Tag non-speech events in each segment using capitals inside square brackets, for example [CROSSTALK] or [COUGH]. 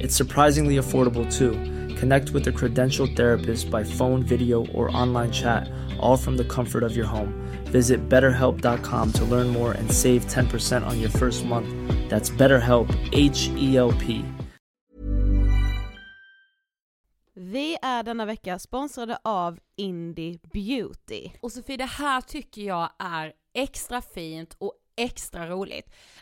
It's surprisingly affordable too. Connect with a credentialed therapist by phone, video, or online chat, all from the comfort of your home. Visit betterhelp.com to learn more and save 10% on your first month. That's BetterHelp, H E L P. Vi är denna vecka sponsrade av Indie Beauty. Och Sofie, det här tycker jag är extra fint och extra roligt.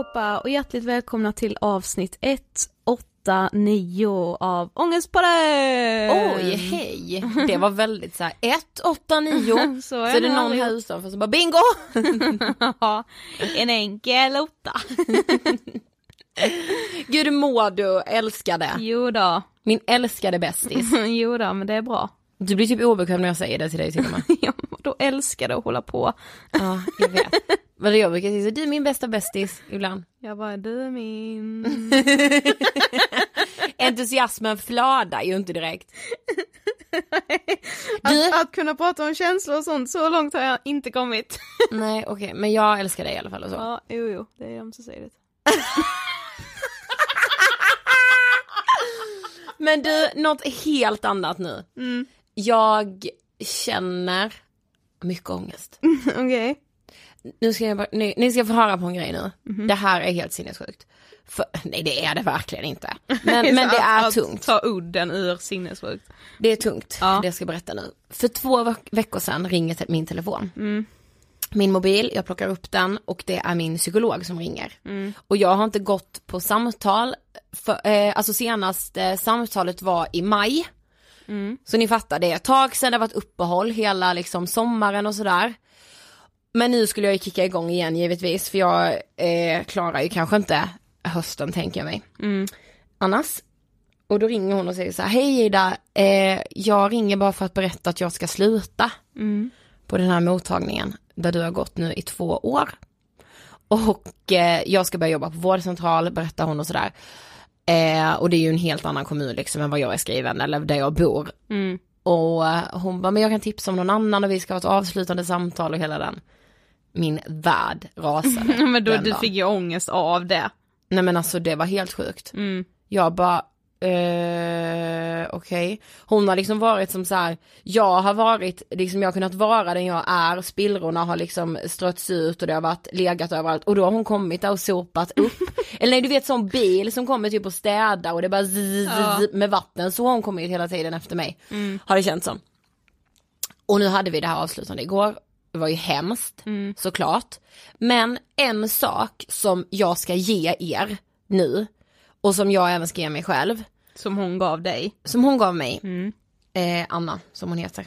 allihopa och hjärtligt välkomna till avsnitt 189 av Ångestpodden! Oj, hej! Det var väldigt så här 1, 8, 9. Så är Så är det någon här utanför som bara bingo! [LAUGHS] Ja, en enkel åtta. [LAUGHS] Gud hur mår du älskade? Jo då. Min älskade bästis. [LAUGHS] jo då, men det är bra. Du blir typ obekväm när jag säger det till dig till och med. Ja, då det att hålla på. Ja, jag vet. Vad jag brukar säga så, du är min bästa bästis ibland. Jag bara, du är min. [LAUGHS] Entusiasmen flödar ju inte direkt. [LAUGHS] Du, Att, att kunna prata om känslor och sånt, så långt har jag inte kommit. [LAUGHS] nej okej, men jag älskar dig i alla fall och så. Ja, jo jo, det är ömsesidigt. Men du, något helt annat nu. Mm. Jag känner mycket ångest. [LAUGHS] Okej. Nu ska jag bara, ni, ni ska få höra på en grej nu. Mhm. Det här är helt sinnessjukt. För, nej det är det verkligen inte. [LAUGHS] Men, men det är att, tungt. Att ta udden ur sinnessjukt. Det är tungt, Ja. det jag ska berätta nu. För två veck- veckor sedan ringer min telefon. Mm. Min mobil, jag plockar upp den och det är min psykolog som ringer. Mm. Och jag har inte gått på samtal, för, eh, alltså senaste samtalet var i maj. Mm. Så ni fattar, det är ett tag sedan, det har varit uppehåll hela liksom sommaren och sådär. Men nu skulle jag ju kicka igång igen givetvis för jag eh, klarar ju kanske inte hösten tänker jag mig. Mm. Annars. Och då ringer hon och säger så här, hej Ida, eh, jag ringer bara för att berätta att jag ska sluta Mm. på den här mottagningen där du har gått nu i två år. Och eh, jag ska börja jobba på vårdcentral, berättar hon och sådär. Eh, och det är ju en helt annan kommun liksom än vad jag är skriven eller där jag bor. Mm. Och hon bara, men jag kan tipsa om någon annan och vi ska ha ett avslutande samtal och hela den. Min värld rasade. [LAUGHS] Men då, du dagen. fick ju ångest av det. Nej men alltså det var helt sjukt. Mm. Jag bara, eh, okej. Hon har liksom varit som så här, jag har varit, liksom jag har kunnat vara den jag är, spillrorna har liksom strötts ut och det har varit legat överallt och då har hon kommit där och sopat upp. [LAUGHS] Eller nej du vet sån bil som kommer typ och städar och det bara zzz, Ja. zzz, med vatten, så har hon kommit hela tiden efter mig. Har det känts som. Och nu hade vi det här avslutande igår. Det var ju hemskt, såklart. Men en sak som jag ska ge er nu, och som jag även ska ge mig själv, Som hon gav dig. som hon gav mig, eh, Anna som hon heter.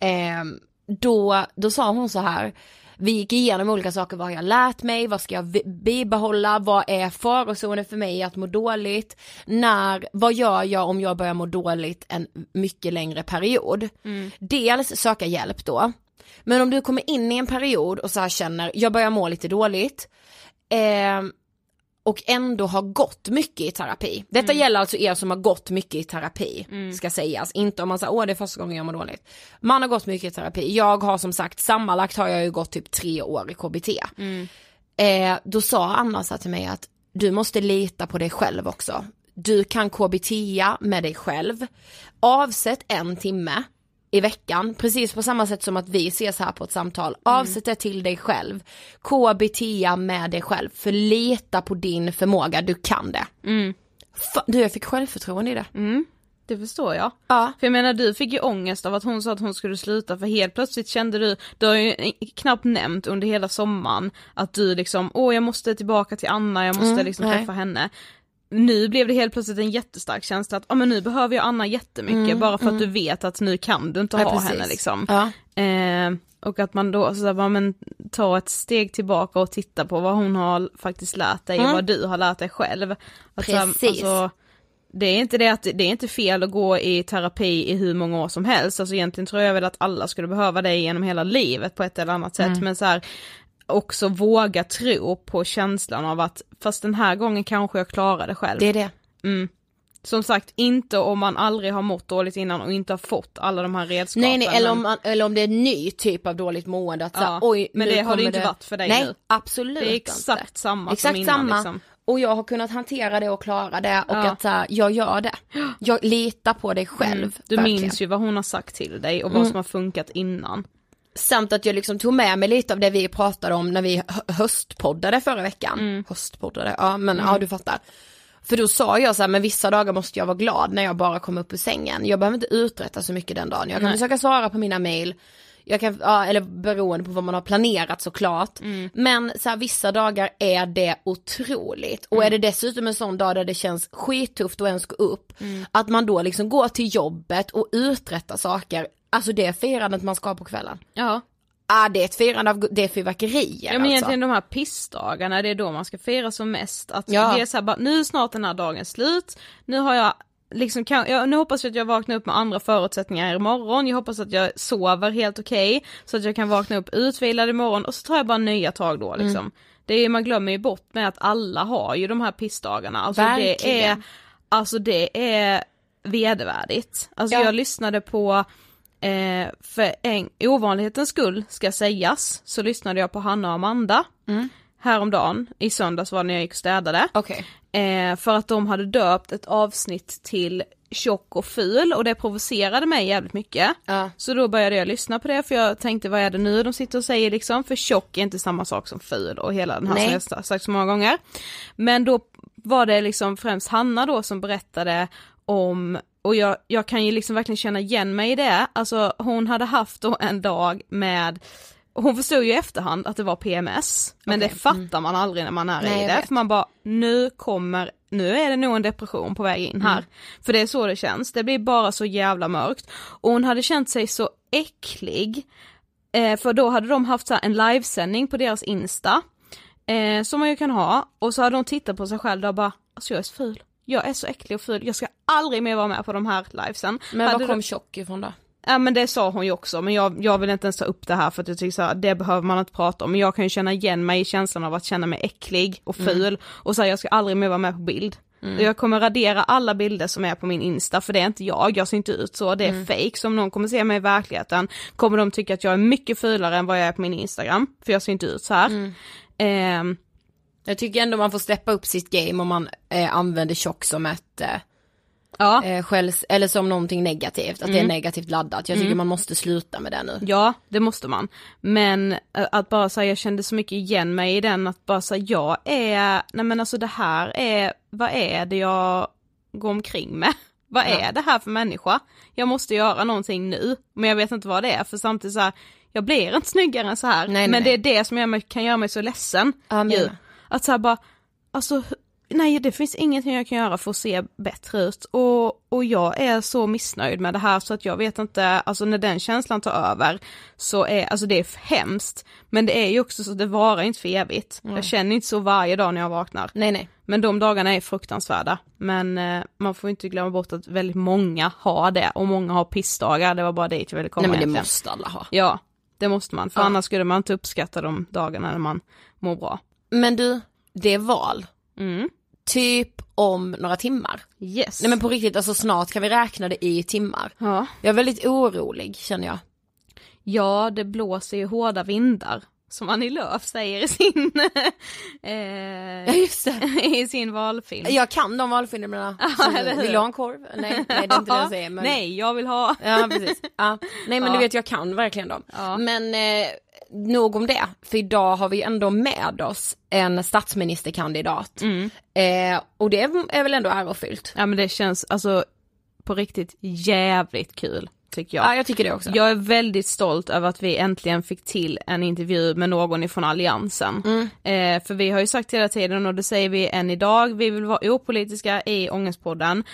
Eh, då, då sa hon så här, vi gick igenom olika saker, vad har jag lärt mig, vad ska jag bibehålla, vad är farozoner för mig? Att må dåligt, när, vad gör jag om jag börjar må dåligt en mycket längre period. Dels söka hjälp då, men om du kommer in i en period och så här känner, jag börjar må lite dåligt, eh, och ändå har gått mycket i terapi. Detta gäller alltså er som har gått mycket i terapi, ska sägas. Inte om man säger åh det är första gången jag mår dåligt. Man har gått mycket i terapi. Jag har som sagt, sammanlagt har jag ju gått typ tre år i KBT. Eh, då sa Anna så till mig att du måste lita på dig själv också. Du kan KBT med dig själv. Avsätt en timme i veckan, precis på samma sätt som att vi ses här på ett samtal. Avsätt det till dig själv. KBT med dig själv, för lita på din förmåga, du kan det. Fa- du jag fick självförtroende i det. Det förstår jag. Ja. För jag menar du fick ju ångest av att hon sa att hon skulle sluta för helt plötsligt kände du, du har ju knappt nämnt under hela sommaren att du liksom, åh jag måste tillbaka till Anna, jag måste Mm, liksom nej. träffa henne. Nu blev det helt plötsligt en jättestark känsla att, ja men nu behöver jag Anna jättemycket bara för att du vet att nu kan du inte Mm, Ja, ha precis. henne liksom. Ja. Eh, och att man då så där, men ta ett steg tillbaka och titta på vad hon har faktiskt lärt dig och vad du har lärt dig själv. Att, så Mm. Precis. Alltså, det är inte det att det är inte fel att gå i terapi i hur många år som helst, alltså egentligen tror jag väl att alla skulle behöva det genom hela livet på ett eller annat sätt, Mm. men så här, också våga tro på känslan av att fast den här gången kanske jag klarar det själv. Det är det. Mm. Som sagt, inte om man aldrig har mått dåligt innan och inte har fått alla de här redskapen. Nej nej, eller om, man, eller om det är en ny typ av dåligt mående att så här, Ja, oj men det har det inte varit för dig Nej, nu. absolut Det är exakt inte. samma Exakt som innan samma. liksom. Och jag har kunnat hantera det och klara det och Ja. att så här, jag gör det. Jag litar på dig själv. Mm. Du verkligen. minns ju vad hon har sagt till dig och vad Mm. som har funkat innan. Samt att jag liksom tog med mig lite av det vi pratade om när vi hö- höstpoddade förra veckan. Mm. Höstpoddade, ja men ja du fattar. För då sa jag så här, men vissa dagar måste jag vara glad när jag bara kommer upp ur sängen. Jag behöver inte uträtta så mycket den dagen. Jag kan Nej. försöka svara på mina mail. Jag kan, ja, eller beroende på vad man har planerat såklart. Mm. Men så här, vissa dagar är det otroligt. Och Mm. är det dessutom en sån dag där det känns skittufft att ens gå upp. Mm. Att man då liksom går till jobbet och uträttar saker. Alltså det firandet man ska ha på kvällen. Ja. Ah, det är ett firande av, det är fyrverkerier Ja men alltså. egentligen de här pissdagarna, det är då man ska fira som mest. Att Ja. det är så här, bara, nu är snart den här dagen slut, nu har jag liksom, kan, jag, nu hoppas jag att jag vaknar upp med andra förutsättningar imorgon, jag hoppas att jag sover helt okej, så att jag kan vakna upp utvilad imorgon och så tar jag bara nya tag då liksom. Mm. Det är, man glömmer ju bort med att alla har ju de här pissdagarna, alltså det är, Verkligen. alltså det är vedervärdigt. Alltså Ja. jag lyssnade på Eh, för en ovanlighetens skull ska sägas så lyssnade jag på Hanna och Amanda Mm. häromdagen, i söndags var det när jag gick och städade. Okej. Eh, för att de hade döpt ett avsnitt till tjock och ful och det provocerade mig jävligt mycket. Ja. Så då började jag lyssna på det för jag tänkte vad är det nu de sitter och säger liksom, för tjock är inte samma sak som ful och hela den här Nej. som jag sagt så många gånger. Men då var det liksom främst Hanna då som berättade om och jag, jag kan ju liksom verkligen känna igen mig i det, alltså hon hade haft då en dag med hon förstod ju i efterhand att det var PMS, men Okej, det fattar man aldrig när man är Nej, i det, för man bara, nu kommer, nu är det nog en depression på väg in här. Mm. För det är så det känns, det blir bara så jävla mörkt. Och hon hade känt sig så äcklig, eh, för då hade de haft så en livesändning på deras Insta, eh, som man ju kan ha, och så hade hon tittat på sig själv och bara, alltså jag är så ful. Jag är så äcklig och ful, jag ska aldrig mer vara med på de här livesen. Men Hade var kom tjock ifrån då? Ja men det sa hon ju också, men jag, jag vill inte ens ta upp det här för att jag tycker så här, det behöver man inte prata om, men jag kan ju känna igen mig i känslan av att känna mig äcklig och ful och säga jag ska aldrig mer vara med på bild. Och jag kommer radera alla bilder som är på min Insta för det är inte jag, jag ser inte ut så, det är fake. Så om någon kommer se mig i verkligheten kommer de tycka att jag är mycket fulare än vad jag är på min Instagram, för jag ser inte ut så här. Ehm, Jag tycker ändå man får steppa upp sitt game om man eh, använder tjock som ett eh, ja. eh, skälls, eller som någonting negativt, att det är negativt laddat. Jag tycker man måste sluta med det nu. Ja, det måste man. Men eh, att bara säga, jag kände så mycket igen mig i den att bara säga, jag är, nej men alltså det här är, vad är det jag går omkring med? [LAUGHS] Vad Ja. är det här för människa? Jag måste göra någonting nu, men jag vet inte vad det är för samtidigt så här, jag blir inte snyggare än så här. Nej, nej, men det är nej. det som mig, kan göra mig så ledsen. Ja. Att så här bara, alltså nej det finns ingenting jag kan göra för att se bättre ut och, och jag är så missnöjd med det här så att jag vet inte, alltså när den känslan tar över så är, alltså det är hemskt men det är ju också så det varar inte för evigt. Jag känner inte så varje dag när jag vaknar. Nej nej. Men de dagarna är fruktansvärda. Men eh, man får inte glömma bort att väldigt många har det och många har pissdagar, det var bara dit jag ville komma Nej men det egentligen. måste alla ha. Ja, det måste man, för Ja. annars skulle man inte uppskatta de dagarna när man mår bra. Men du, det är val. Mm. Typ om några timmar. Yes. Nej men på riktigt, alltså snart kan vi räkna det i timmar. ja. Jag är väldigt orolig känner jag. Ja, det blåser ju hårda vindar, som Annie Lööf säger i sin, [LAUGHS] eh, [LAUGHS] i sin valfilm. Jag kan de valfilmerna. Vill du ha en korv? Nej, nej det är inte det jag [LAUGHS] säger. Men... Nej, jag vill ha. Ja precis. Ja. Nej men Ja. du vet jag kan verkligen dem. Men eh, nog om det, för idag har vi ändå med oss en statsministerkandidat. Mm. Eh, och det är väl ändå ärofyllt. Ja men det känns alltså på riktigt jävligt kul, tycker jag. Ja jag tycker det också. Jag är väldigt stolt över att vi äntligen fick till en intervju med någon ifrån alliansen. Mm. Eh, för vi har ju sagt hela tiden och det säger vi än idag, vi vill vara opolitiska i Ångestpodden.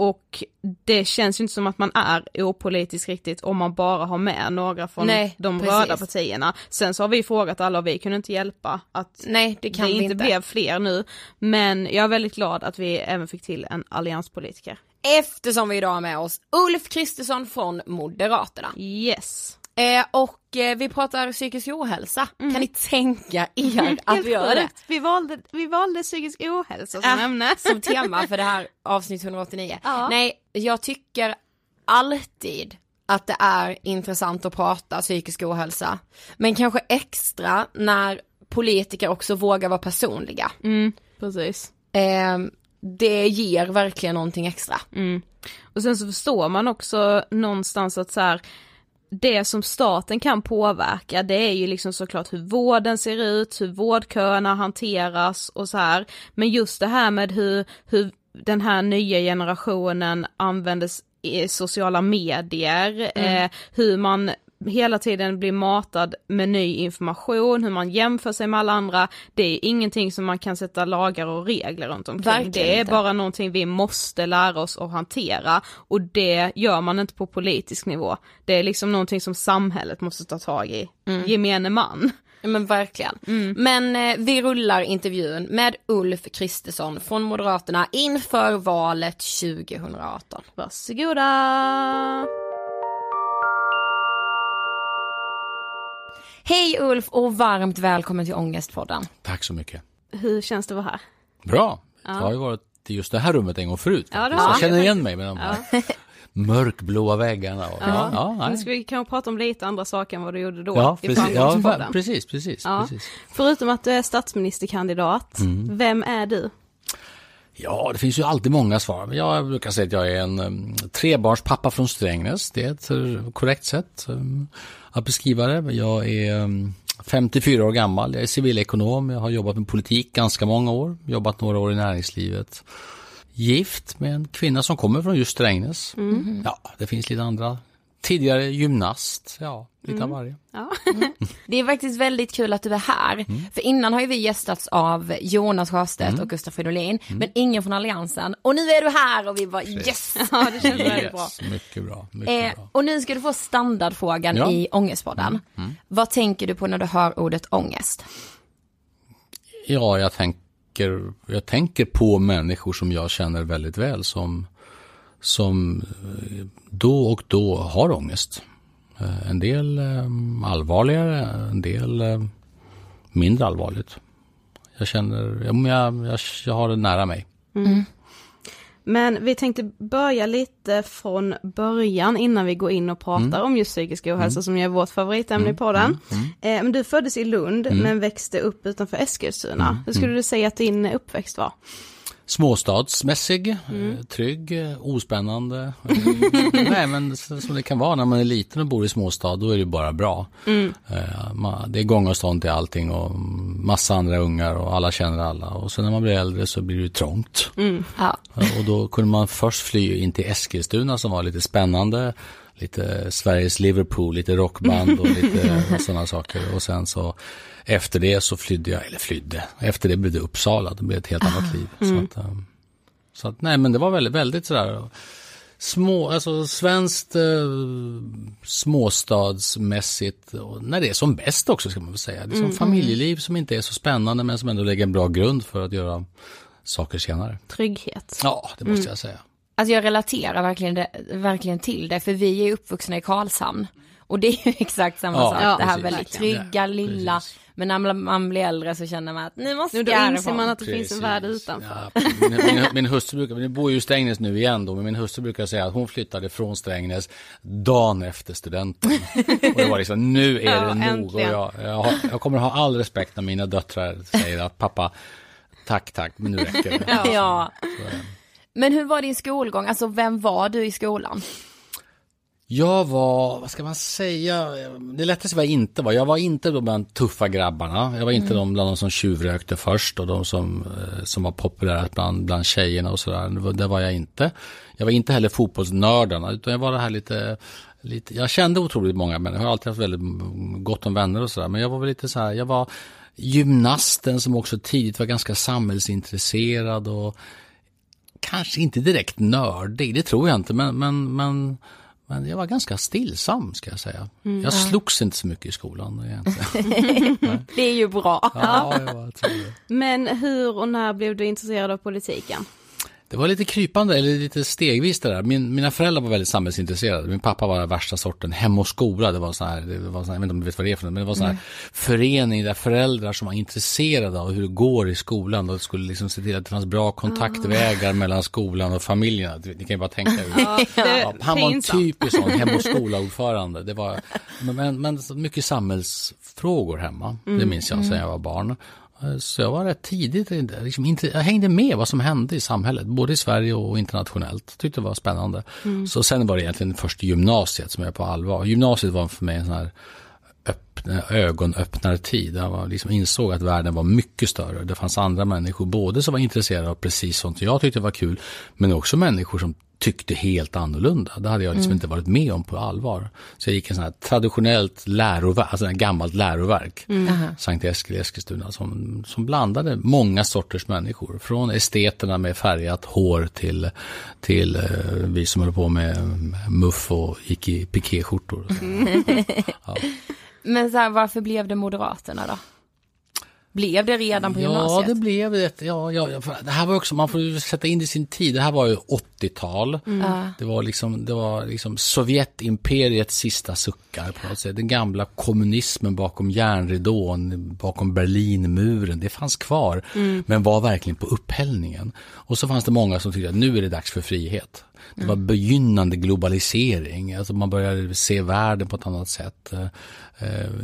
Och det känns ju inte som att man är opolitisk riktigt om man bara har med några från Nej, de precis. röda partierna. Sen så har vi frågat alla och vi kunde inte hjälpa att Nej det kan det vi inte inte. blev fler nu. Men jag är väldigt glad att vi även fick till en allianspolitiker. Eftersom vi idag har med oss Ulf Kristersson från Moderaterna. Yes. Eh, och eh, vi pratar psykisk ohälsa. Kan ni tänka er att Helt vi gör det? Vi valde, vi valde psykisk ohälsa som ämne. [LAUGHS] som tema för det här avsnitt 189. Ja. Nej, jag tycker alltid att det är intressant att prata psykisk ohälsa. Men kanske extra när politiker också vågar vara personliga. Mm, precis. Eh, det ger verkligen någonting extra. Mm. Och sen så förstår man också någonstans att så här, det som staten kan påverka det är ju liksom såklart hur vården ser ut, hur vårdköerna hanteras och så här. Men just det här med hur, hur den här nya generationen använder i sociala medier, eh, hur man hela tiden blir matad med ny information, hur man jämför sig med alla andra, det är ingenting som man kan sätta lagar och regler runt omkring. Verkligen det är inte. bara någonting vi måste lära oss att hantera och det gör man inte på politisk nivå. Det är liksom någonting som samhället måste ta tag i, gemene man. Men verkligen. Men eh, vi rullar intervjun med Ulf Kristersson från Moderaterna inför valet 2018. Varsågoda! Hej Ulf och varmt välkommen till Ångestpodden. Tack så mycket. Hur känns det att vara här? Bra. Jag har ju varit i just det här rummet en gång förut. Ja, det jag du. känner igen mig med de här mörkblåa väggarna. Och, ja. Ja, Nu ska vi kanske prata om lite andra saker än vad du gjorde då ja, i precis, ja, precis, precis, Ja. precis. Förutom att du är statsministerkandidat, Mm. vem är du? Ja, det finns ju alltid många svar. Jag brukar säga att jag är en trebarnspappa från Strängnäs. Det är ett eh, korrekt sätt att beskriva det. Jag är um, 54 år gammal, jag är civilekonom, jag har jobbat med politik ganska många år, jobbat några år i näringslivet. Gift med en kvinna som kommer från just Strängnäs. Ja, det finns lite andra. Tidigare gymnast, ja, lite av varje. Ja. [LAUGHS] Det är faktiskt väldigt kul att du är här. För innan har ju vi gästats av Jonas Sjöstedt och Gustaf Fridolin, men ingen från Alliansen. Och nu är du här och vi var yes! [LAUGHS] ja, det känns väldigt bra. Yes, mycket bra. Mycket Eh, bra. och nu ska du få standardfrågan Ja. i Ångestpodden. Vad tänker du på när du hör ordet ångest? Ja, jag tänker, jag tänker på människor som jag känner väldigt väl som, som eh, då och då har ångest. Eh, En del eh, allvarligare, en del eh, mindre allvarligt. Jag känner, jag, jag, jag har det nära mig. Men vi tänkte börja lite från början innan vi går in och pratar Mm. om just psykisk ohälsa som ju är vårt favoritämne i podden. Eh, men du föddes i Lund Mm. men växte upp utanför Eskilstuna. Hur skulle du säga att din uppväxt var? Småstadsmässig, eh, trygg, eh, ospännande. Eh, Nej men som det kan vara när man är liten och bor i småstad, då är det bara bra. Ma- Det är gångavstånd till allting och massa andra ungar och alla känner alla. Och sen när man blir äldre så blir det trångt. Ja. Eh, Och då kunde man först fly in till Eskilstuna som var lite spännande. Lite Sveriges Liverpool, lite rockband och lite [LAUGHS] sådana saker. Och sen så efter det så flydde jag, eller flydde, efter det blev det Uppsala, det blev ett helt annat liv. Så, att, um, så att, nej men det var väldigt, väldigt sådär små, alltså svenskt eh, småstadsmässigt, och när det är som bäst också ska man väl säga. Det är som familjeliv som inte är så spännande men som ändå lägger en bra grund för att göra saker senare. Trygghet. Ja, det måste jag säga. Alltså jag relaterar verkligen, det, verkligen till det, för vi är uppvuxna i Karlshamn. Och det är ju [LAUGHS] exakt samma Ja, sak, ja, det här precis. väldigt trygga, Ja, lilla. precis. Men när man- blir äldre så känner man att nu måste Nu då jag inser man att det finns en värld Precis. utanför. Ja, min, min, min hustru brukar, vi bor ju i Strängnäs nu igen då, men min hustru brukar säga att hon flyttade från Strängnäs dagen efter studenten. Och det var liksom, nu är Ja, det nog. Och jag, jag, har, jag kommer ha all respekt när mina döttrar säger att pappa, tack, tack, men nu räcker det. Ja. Men hur var din skolgång? Alltså vem var du i skolan? Jag var, vad ska man säga, det lättaste var jag inte var. Jag var inte bland tuffa grabbarna. Jag var inte de bland de som tjuvrökte först och de som, eh, som var populära bland, bland tjejerna och sådär. Det var- Det var jag inte. Jag var inte heller fotbollsnördarna, utan jag var det här lite, lite jag kände otroligt många människor. Jag har alltid haft väldigt gott om vänner och sådär. Men jag var väl lite så här, jag var gymnasten som också tidigt var ganska samhällsintresserad och kanske inte direkt nördig, det tror jag inte, men, men, men, men jag var ganska stillsam ska jag säga. jag slogs inte så mycket i skolan. inte. [LAUGHS] Det är ju bra. Ja. Men hur och när blev du intresserad av politiken? Det var lite krypande, eller lite stegvis det där. Min, mina föräldrar var väldigt samhällsintresserade. Min pappa var värsta sorten, Hem och skola, det var så här, det var så här, jag vet inte om du vet vad det är för något, men det var så här mm. förening där föräldrar som var intresserade av hur det går i skolan och skulle liksom se till att det fanns bra kontaktvägar oh. mellan skolan och familjerna. Ni kan ju bara tänka er. [LAUGHS] ja, han var en typisk sån Hem och [LAUGHS] skola-ordförande. Det var, men, men mycket samhällsfrågor hemma, mm. det minns jag sedan jag var barn. Eh, så jag var rätt tidigt, liksom, jag hängde med vad som hände i samhället, både i Sverige och internationellt. Tyckte det var spännande. Mm. Så sen var det egentligen först gymnasiet som jag på allvar. Gymnasiet var för mig en sån här öppna, ögonöppnartid. Där jag liksom insåg att världen var mycket större. Det fanns andra människor, både som var intresserade av precis sånt som jag tyckte var kul, men också människor som tyckte helt annorlunda. Det hade jag liksom mm. inte varit med om på allvar. Så jag gick en sån här traditionellt läroverk, alltså ett gammalt läroverk, mm. Sankt Eskil Eskilstuna, som, som blandade många sorters människor. Från esteterna med färgat hår till, till uh, vi som höll på med muff och gick i pikéskjortor. Mm. ja. [LAUGHS] Men så här, varför blev det Moderaterna då? Blev det redan på gymnasiet? Ja, det blev det. Ja, ja, det här var också, man får sätta in det i sin tid. Det här var ju 80-tal. Mm. Det var liksom, det var liksom Sovjetimperiets sista suckar på något sätt. Den gamla kommunismen bakom järnridån, bakom Berlinmuren. Det fanns kvar, mm. men var verkligen på upphällningen. Och så fanns det många som tyckte att nu är det dags för frihet. Det var begynnande globalisering, alltså man började se världen på ett annat sätt. Eh,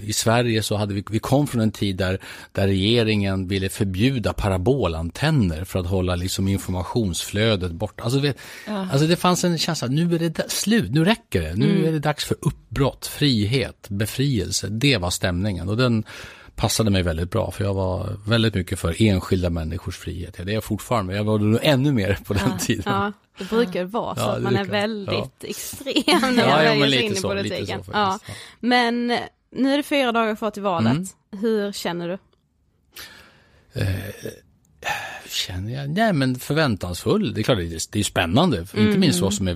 I Sverige så hade vi, vi kom från en tid där, där regeringen ville förbjuda parabolantenner för att hålla liksom informationsflödet borta. Alltså, ja. alltså det fanns en känsla, nu är det slut, nu räcker det. Nu mm. är det dags för uppbrott, frihet, befrielse. Det var stämningen och den passade mig väldigt bra för jag var väldigt mycket för enskilda människors frihet. Ja, det är jag fortfarande, jag var nog ännu mer på den ja, tiden. Ja, det brukar vara så att man är väldigt ja. extrem när man väljer sig in i politiken. Så, ja. Men nu är det fyra dagar kvar till valet. Mm. Hur känner du? Eh, känner jag? Nej men förväntansfull. Det är klart det är, det är spännande. Mm. Inte minst för oss som är,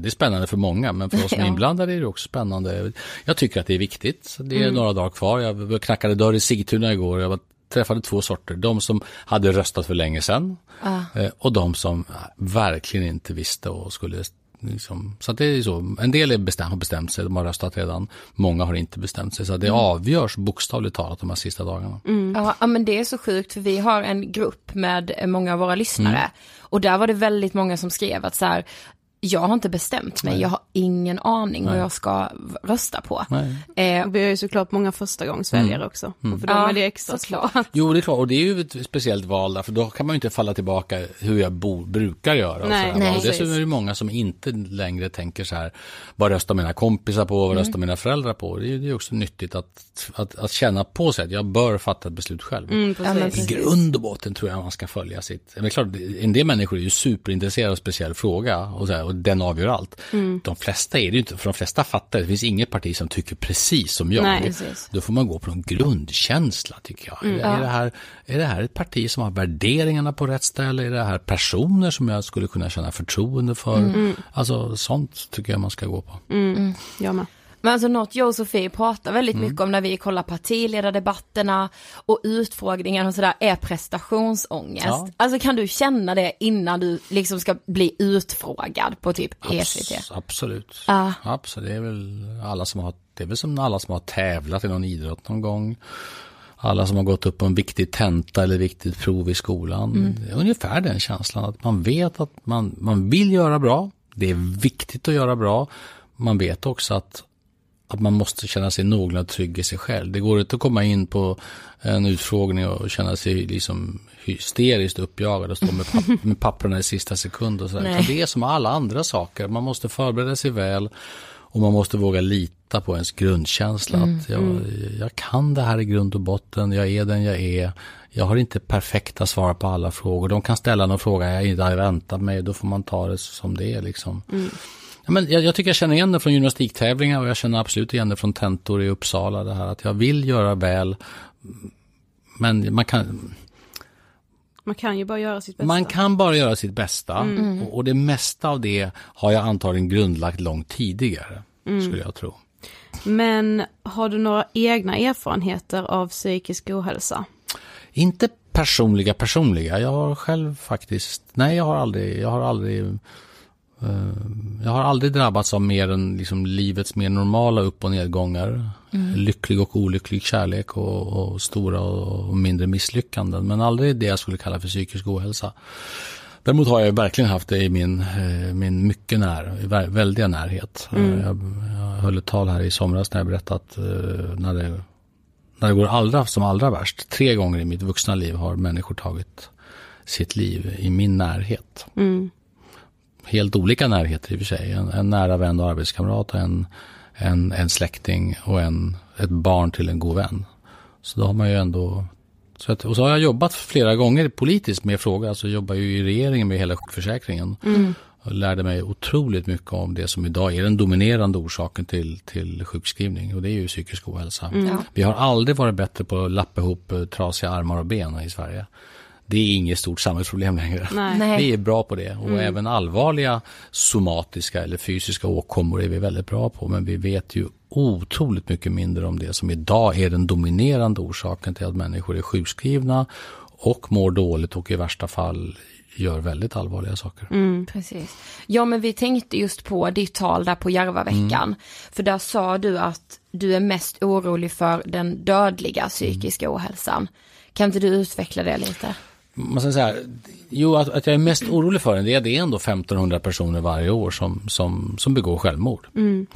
det är spännande för många men för oss som är [LAUGHS] inblandade är det också spännande. Jag tycker att det är viktigt. Det är mm. några dagar kvar. Jag knackade dörr i Sigtuna igår. Jag träffade två sorter. De som hade röstat för länge sedan ah. och de som verkligen inte visste och skulle Liksom. Så det är så. En del är bestäm, har bestämt sig, de har röstat redan. Många har inte bestämt sig. Så det mm. avgörs bokstavligt talat de här sista dagarna. Mm. Ja, men det är så sjukt för vi har en grupp med många av våra lyssnare. Mm. Och där var det väldigt många som skrev att så här, jag har inte bestämt mig, Nej. jag har ingen aning Nej. vad jag ska rösta på. Eh, vi har ju såklart många förstagångsväljare mm. också, mm. och för dem ja, är det extra svårt. Jo, det är klart, och det är ju ett speciellt val där, för då kan man ju inte falla tillbaka hur jag bo, brukar göra. Nej. Nej, och dessutom är det många som inte längre tänker så här, vad röstar mina kompisar på, vad mm. röstar mina föräldrar på? Det är ju också nyttigt att, att, att, känna på sig att jag bör fatta ett beslut själv. Mm, I grund och botten tror jag man ska följa sitt, men klart, en del människor är ju superintresserade av en speciell fråga och så här, och den avgör allt. Mm. De flesta är det ju inte, för de flesta fattar, det finns inget parti som tycker precis som jag. Nej, Då får man gå på en grundkänsla tycker jag. Mm, är, är, det här, är det här ett parti som har värderingarna på rätt ställe? Är det här personer som jag skulle kunna känna förtroende för? Mm. Alltså sånt tycker jag man ska gå på. Mm. Jag med. Men alltså något jag och Sofie pratar väldigt mm. mycket om när vi kollar partiledardebatterna och utfrågningar och sådär är prestationsångest. Ja. Alltså kan du känna det innan du liksom ska bli utfrågad på typ ECT? Abs absolut. Ah. Absolut, det är väl alla som har, det är väl som alla som har tävlat i någon idrott någon gång. Alla som har gått upp på en viktig tenta eller viktigt prov i skolan. Mm. Ungefär den känslan att man vet att man, man vill göra bra. Det är viktigt att göra bra. Man vet också att att man måste känna sig någorlunda trygg i sig själv. Det går inte att komma in på en utfrågning och känna sig liksom hysteriskt uppjagad och stå med, papp [LAUGHS] med papperna i sista sekund och sådär. Det är som alla andra saker. Man måste förbereda sig väl och man måste våga lita på ens grundkänsla. Mm, att jag, mm. jag kan det här i grund och botten, jag är den jag är. Jag har inte perfekta svar på alla frågor. De kan ställa någon fråga jag inte har väntat mig, då får man ta det som det är liksom. Mm. Men jag, jag, tycker jag känner igen det från gymnastiktävlingar och jag känner absolut igen det från tentor i Uppsala. Det här att jag vill göra väl. Men man kan... Man kan ju bara göra sitt bästa. Man kan bara göra sitt bästa. Mm. Och, och, det mesta av det har jag antagligen grundlagt långt tidigare. Mm. Skulle jag tro. Men har du några egna erfarenheter av psykisk ohälsa? inte personliga personliga. Jag har själv faktiskt, nej jag har aldrig, jag har aldrig jag har aldrig drabbats av mer än liksom livets mer normala upp och nedgångar. Mm. Lycklig och olycklig kärlek och, och stora och, mindre misslyckanden. Men aldrig det jag skulle kalla för psykisk ohälsa. Däremot har jag verkligen haft det i min, eh, min mycket när, väldiga närhet. Mm. Jag, jag höll ett tal här i somras när jag berättade att när det när det går allra som allra värst, tre gånger i mitt vuxna liv har människor tagit sitt liv i min närhet. Mm. Helt olika närheter i och för sig. En, en nära vän och arbetskamrat, en, en, en släkting och en, ett barn till en god vän. Så då har man ju ändå så att, och så har jag jobbat flera gånger politiskt med frågor, alltså jobbar ju i regeringen med hela sjukförsäkringen. Mm. Jag lärde mig otroligt mycket om det som idag är den dominerande orsaken till, till sjukskrivning och det är ju psykisk ohälsa. Mm. Vi har aldrig varit bättre på att lappa ihop eh, trasiga armar och ben i Sverige. Det är inget stort samhällsproblem längre. Nej. Vi är bra på det och mm. även allvarliga somatiska eller fysiska åkommor är vi väldigt bra på men vi vet ju otroligt mycket mindre om det som idag är den dominerande orsaken till att människor är sjukskrivna och mår dåligt och i värsta fall gör väldigt allvarliga saker. Mm, precis. Ja men vi tänkte just på ditt tal där på Järvaveckan. Mm. För där sa du att du är mest orolig för den dödliga psykiska mm. ohälsan. Kan inte du utveckla det lite? Man ska säga, jo att, att jag är mest orolig för den, det är, det är ändå 1500 personer varje år som, som, som begår självmord. Mm.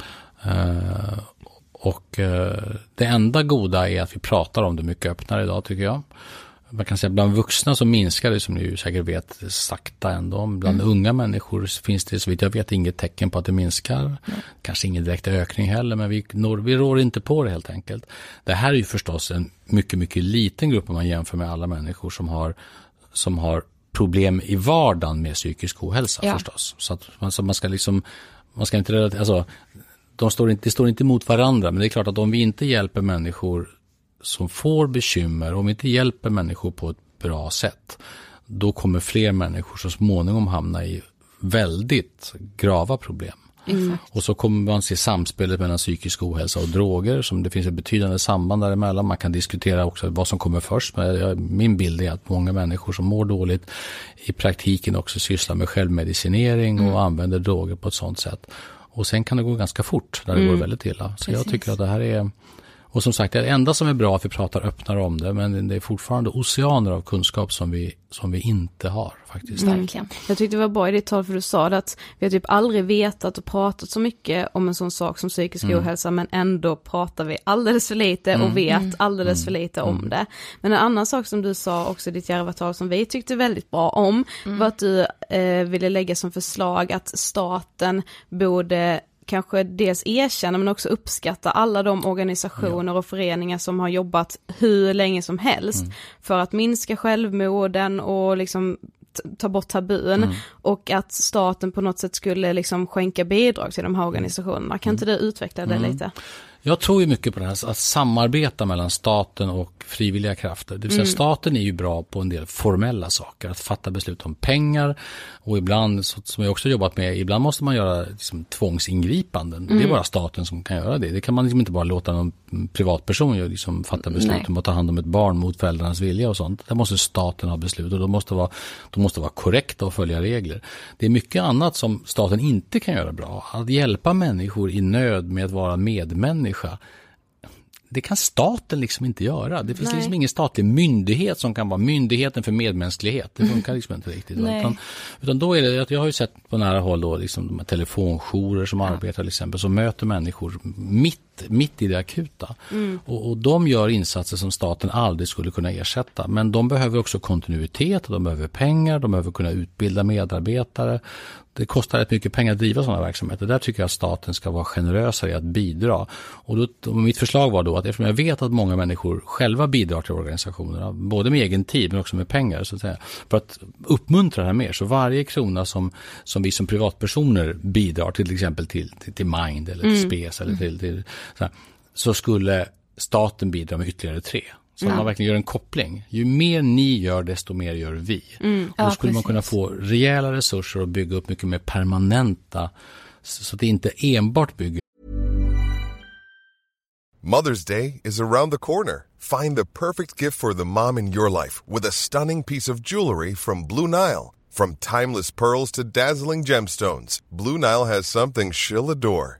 Uh, och uh, det enda goda är att vi pratar om det mycket öppnare idag tycker jag man kan säga bland vuxna så minskar det som ni säkert vet sakta ändå. Bland mm. unga människor finns det så vitt jag vet inget tecken på att det minskar. Mm. Kanske ingen direkt ökning heller men vi, når, vi rår inte på det helt enkelt. Det här är ju förstås en mycket, mycket liten grupp om man jämför med alla människor som har, som har problem i vardagen med psykisk ohälsa ja. förstås. Så att man, så man ska liksom, man ska inte, alltså, de står inte, det står inte mot varandra men det är klart att om vi inte hjälper människor som får bekymmer, om vi inte hjälper människor på ett bra sätt, då kommer fler människor så småningom hamna i väldigt grava problem. Mm. Och så kommer man se samspelet mellan psykisk ohälsa och droger, som det finns ett betydande samband däremellan. Man kan diskutera också vad som kommer först, men min bild är att många människor som mår dåligt i praktiken också sysslar med självmedicinering mm. och använder droger på ett sådant sätt. Och sen kan det gå ganska fort när det mm. går väldigt illa. Så Precis. jag tycker att det här är och som sagt, det enda som är bra att vi pratar öppnare om det, men det är fortfarande oceaner av kunskap som vi, som vi inte har faktiskt. Mm. Jag tyckte det var bra i ditt tal för du sa det att vi har typ aldrig vetat och pratat så mycket om en sån sak som psykisk mm. ohälsa men ändå pratar vi alldeles för lite mm. och vet mm. alldeles för mm. lite om mm. det. Men en annan sak som du sa också i ditt Järvatal som vi tyckte väldigt bra om var att du eh, ville lägga som förslag att staten borde kanske dels erkänna men också uppskatta alla de organisationer ja. och föreningar som har jobbat hur länge som helst mm. för att minska självmorden och liksom ta bort tabun mm. och att staten på något sätt skulle liksom skänka bidrag till de här organisationerna. Kan inte du utveckla det mm. lite? Jag tror ju mycket på det här att samarbeta mellan staten och frivilliga krafter. Det vill säga mm. staten är ju bra på en del formella saker, att fatta beslut om pengar och ibland, som jag också jobbat med, ibland måste man göra liksom, tvångsingripanden. Mm. Det är mm. bara staten som kan göra det. Det kan man liksom inte bara låta någon privatperson liksom, fatta beslut Nej. om att ta hand om ett barn mot föräldrarnas vilja och sånt. Där måste staten ha beslut och de måste vara, de måste vara korrekta och följa regler. Det är mycket annat som staten inte kan göra bra. Att hjälpa människor i nöd med att vara medmänniska det kan staten liksom inte göra. Det finns Nej. liksom ingen statlig myndighet som kan vara myndigheten för medmänsklighet. Det funkar liksom inte riktigt. Utan, utan då är det, att jag har ju sett på nära håll då liksom de här telefonjourer som ja. arbetar till exempel, som möter människor mitt mitt i det akuta. Mm. Och, och, de gör insatser som staten aldrig skulle kunna ersätta. Men de behöver också kontinuitet, de behöver pengar, de behöver kunna utbilda medarbetare. Det kostar rätt mycket pengar att driva sådana verksamheter. Där tycker jag att staten ska vara generösare i att bidra. Och, då, och mitt förslag var då att eftersom jag vet att många människor själva bidrar till organisationerna, både med egen tid men också med pengar, så att säga, för att uppmuntra det här mer. Så varje krona som, som vi som privatpersoner bidrar till, till exempel till, till, till Mind eller till mm. Spes eller till, till så, här, så skulle staten bidra med ytterligare tre. Så ja. man verkligen gör en koppling. Ju mer ni gör, desto mer gör vi. Mm. Ja, Då skulle precis. man kunna få rejäla resurser och bygga upp mycket mer permanenta, så att det inte enbart bygger Mother's Day is around the corner. Find the perfect gift for the mom in your life with a stunning piece of jewelry from Blue Nile. From timeless pearls to dazzling gemstones, Blue Nile has something she'll adore.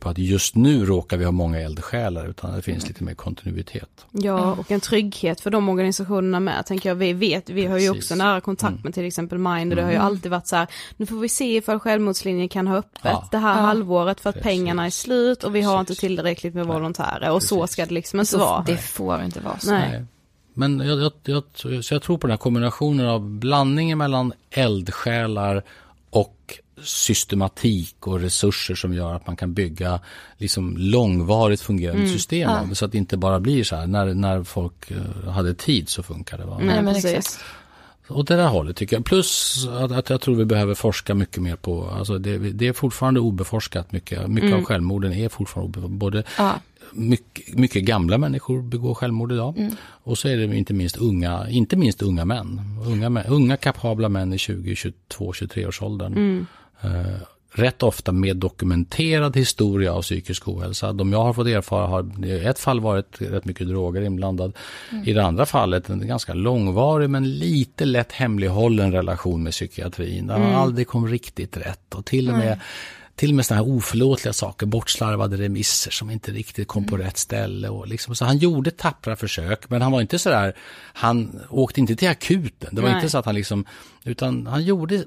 På att just nu råkar vi ha många eldsjälar utan det finns lite mer kontinuitet. Ja, och en trygghet för de organisationerna med, tänker jag. Vi vet, vi har ju också nära kontakt Mm. med till exempel Mind och det har ju alltid varit så här, nu får vi se ifall självmordslinjen kan ha öppet Ja. det här halvåret för att Precis. pengarna är slut och vi har inte Precis. tillräckligt med volontärer och så ska det liksom inte Så vara. det får inte vara så. Nej. Nej. Men jag, jag, jag, så jag tror på den här kombinationen av blandningen mellan eldsjälar och systematik och resurser som gör att man kan bygga liksom långvarigt fungerande system av det, så att det inte bara blir så här när, när folk eh, hade tid så funkar det. Va? Nej, men precis. Och det där hållet tycker jag. Plus att, att jag tror vi behöver forska mycket mer på, alltså det, det är fortfarande obeforskat mycket. Mycket av självmorden är fortfarande obeforskat. Både Ja. mycket, mycket gamla människor begår självmord idag. Och så är det inte minst unga, inte minst unga män. Unga, unga kapabla män i 20, 22, 23 års åldern. Eh, rätt ofta med dokumenterad historia av psykisk ohälsa. De jag har fått erfara har i ett fall varit rätt mycket droger inblandad. I det andra fallet en ganska långvarig men lite lätt hemlighållen relation med psykiatrin. Där man aldrig kom riktigt rätt och till och med till och med sådana här oförlåtliga saker, bortslarvade remisser som inte riktigt kom på rätt ställe. Och liksom, så han gjorde tappra försök, men han var inte sådär, han åkte inte till akuten. Det var Nej. inte så att han liksom, utan han gjorde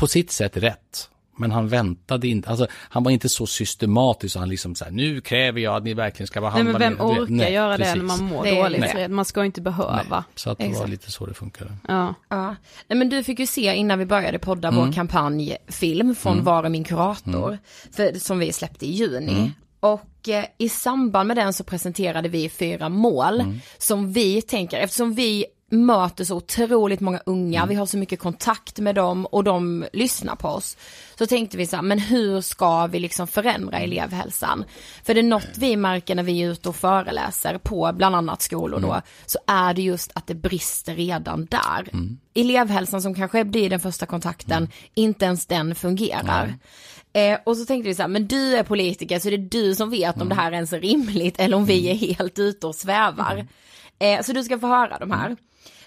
på sitt sätt rätt. Men han väntade inte, alltså han var inte så systematisk så han liksom så här, nu kräver jag att ni verkligen ska Nej behandla men vem mig." Du vet, orkar nej, göra det precis. när man mår Det dåligt? nej. Man ska inte behöva. Nej, så att det var Exakt. lite så det funkade. Ja. Ja. Nej, men du fick ju se innan vi började podda vår kampanjfilm från Var är min kurator? För, som vi släppte i juni. Och eh, i samband med den så presenterade vi fyra mål som vi tänker, eftersom vi möter så otroligt många unga, vi har så mycket kontakt med dem och de lyssnar på oss. Så tänkte vi så här, men hur ska vi liksom förändra elevhälsan? För det är något vi märker när vi är ute och föreläser på bland annat skolor då, så är det just att det brister redan där. Elevhälsan som kanske blir den första kontakten, inte ens den fungerar. Eh, och så tänkte vi så här, men du är politiker så det är du som vet om det här ens är rimligt eller om vi är helt ute och svävar. Eh, så du ska få höra de här.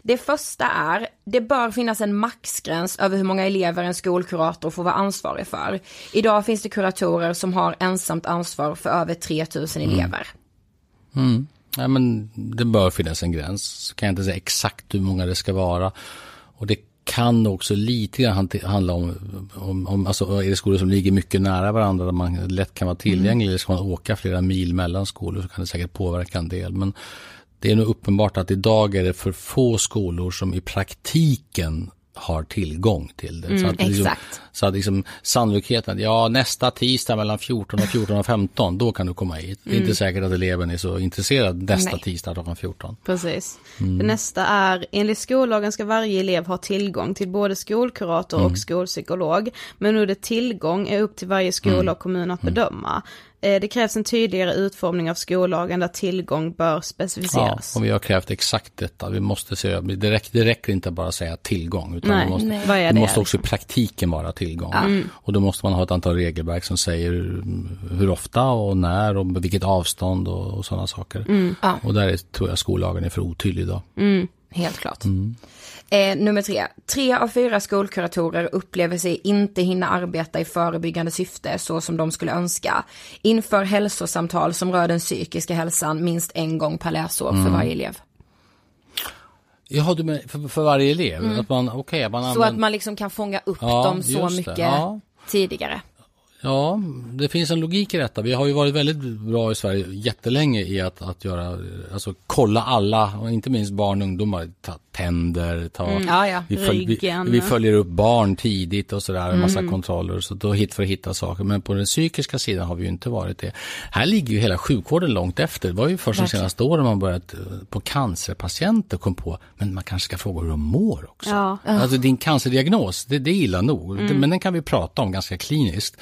Det första är, det bör finnas en maxgräns över hur många elever en skolkurator får vara ansvarig för. Idag finns det kuratorer som har ensamt ansvar för över 3000 elever. Nej, men det bör finnas en gräns. Så kan jag inte säga exakt hur många det ska vara. Och det kan också lite grann handla om, om, om alltså är det skolor som ligger mycket nära varandra där man lätt kan vara tillgänglig eller ska man åka flera mil mellan skolor så kan det säkert påverka en del. Men det är nog uppenbart att idag är det för få skolor som i praktiken har tillgång till det. så att, liksom, så att liksom, sannolikheten, ja nästa tisdag mellan 14 och 14 och 15, då kan du komma hit. Det är inte säkert att eleven är så intresserad nästa Nej. tisdag klockan 14. Precis. Mm. Det nästa är, enligt skollagen ska varje elev ha tillgång till både skolkurator Mm. och skolpsykolog. Men nu är det tillgång är upp till varje skola Mm. och kommun att bedöma. Eh, det krävs en tydligare utformning av skollagen där tillgång bör Ja, specificeras. och vi har krävt exakt detta. Vi måste se, det, räcker, det räcker inte bara att säga tillgång, utan Nej, det måste, nej. Vad är det det, måste också i praktiken vara tillgång. Ja. Mm. Och då måste man ha ett antal regelverk som säger hur ofta och när och vilket avstånd och, och sådana saker. Mm. Ja. Och där är, tror jag skollagen är för otydlig idag. Mm. Helt klart. Eh, nummer tre. Tre av fyra skolkuratorer upplever sig inte hinna arbeta i förebyggande syfte så som de skulle önska. Inför hälsosamtal som rör den psykiska hälsan minst en gång per läsår för Mm. varje elev. Jaha, du menar för, för varje elev? Mm. Att man, okej, man Så använder... att man liksom kan fånga upp Ja, dem så mycket Ja. tidigare. Ja, det finns en logik i detta. Vi har ju varit väldigt bra i Sverige jättelänge i att, att göra, alltså kolla alla, och inte minst barn och ungdomar, ta tänder, ta, Mm. Ja, ja. vi, följ, vi, vi följer upp barn tidigt och sådär, en massa Mm. kontroller, så då hit för att hitta saker. Men på den psykiska sidan har vi ju inte varit det. Här ligger ju hela sjukvården långt efter. Det var ju först de senaste åren man börjat eh, på cancerpatienter kom på, men man kanske ska fråga hur de mår också. Ja. Alltså din cancerdiagnos, det, det är illa nog. Mm. Men den kan vi prata om ganska kliniskt.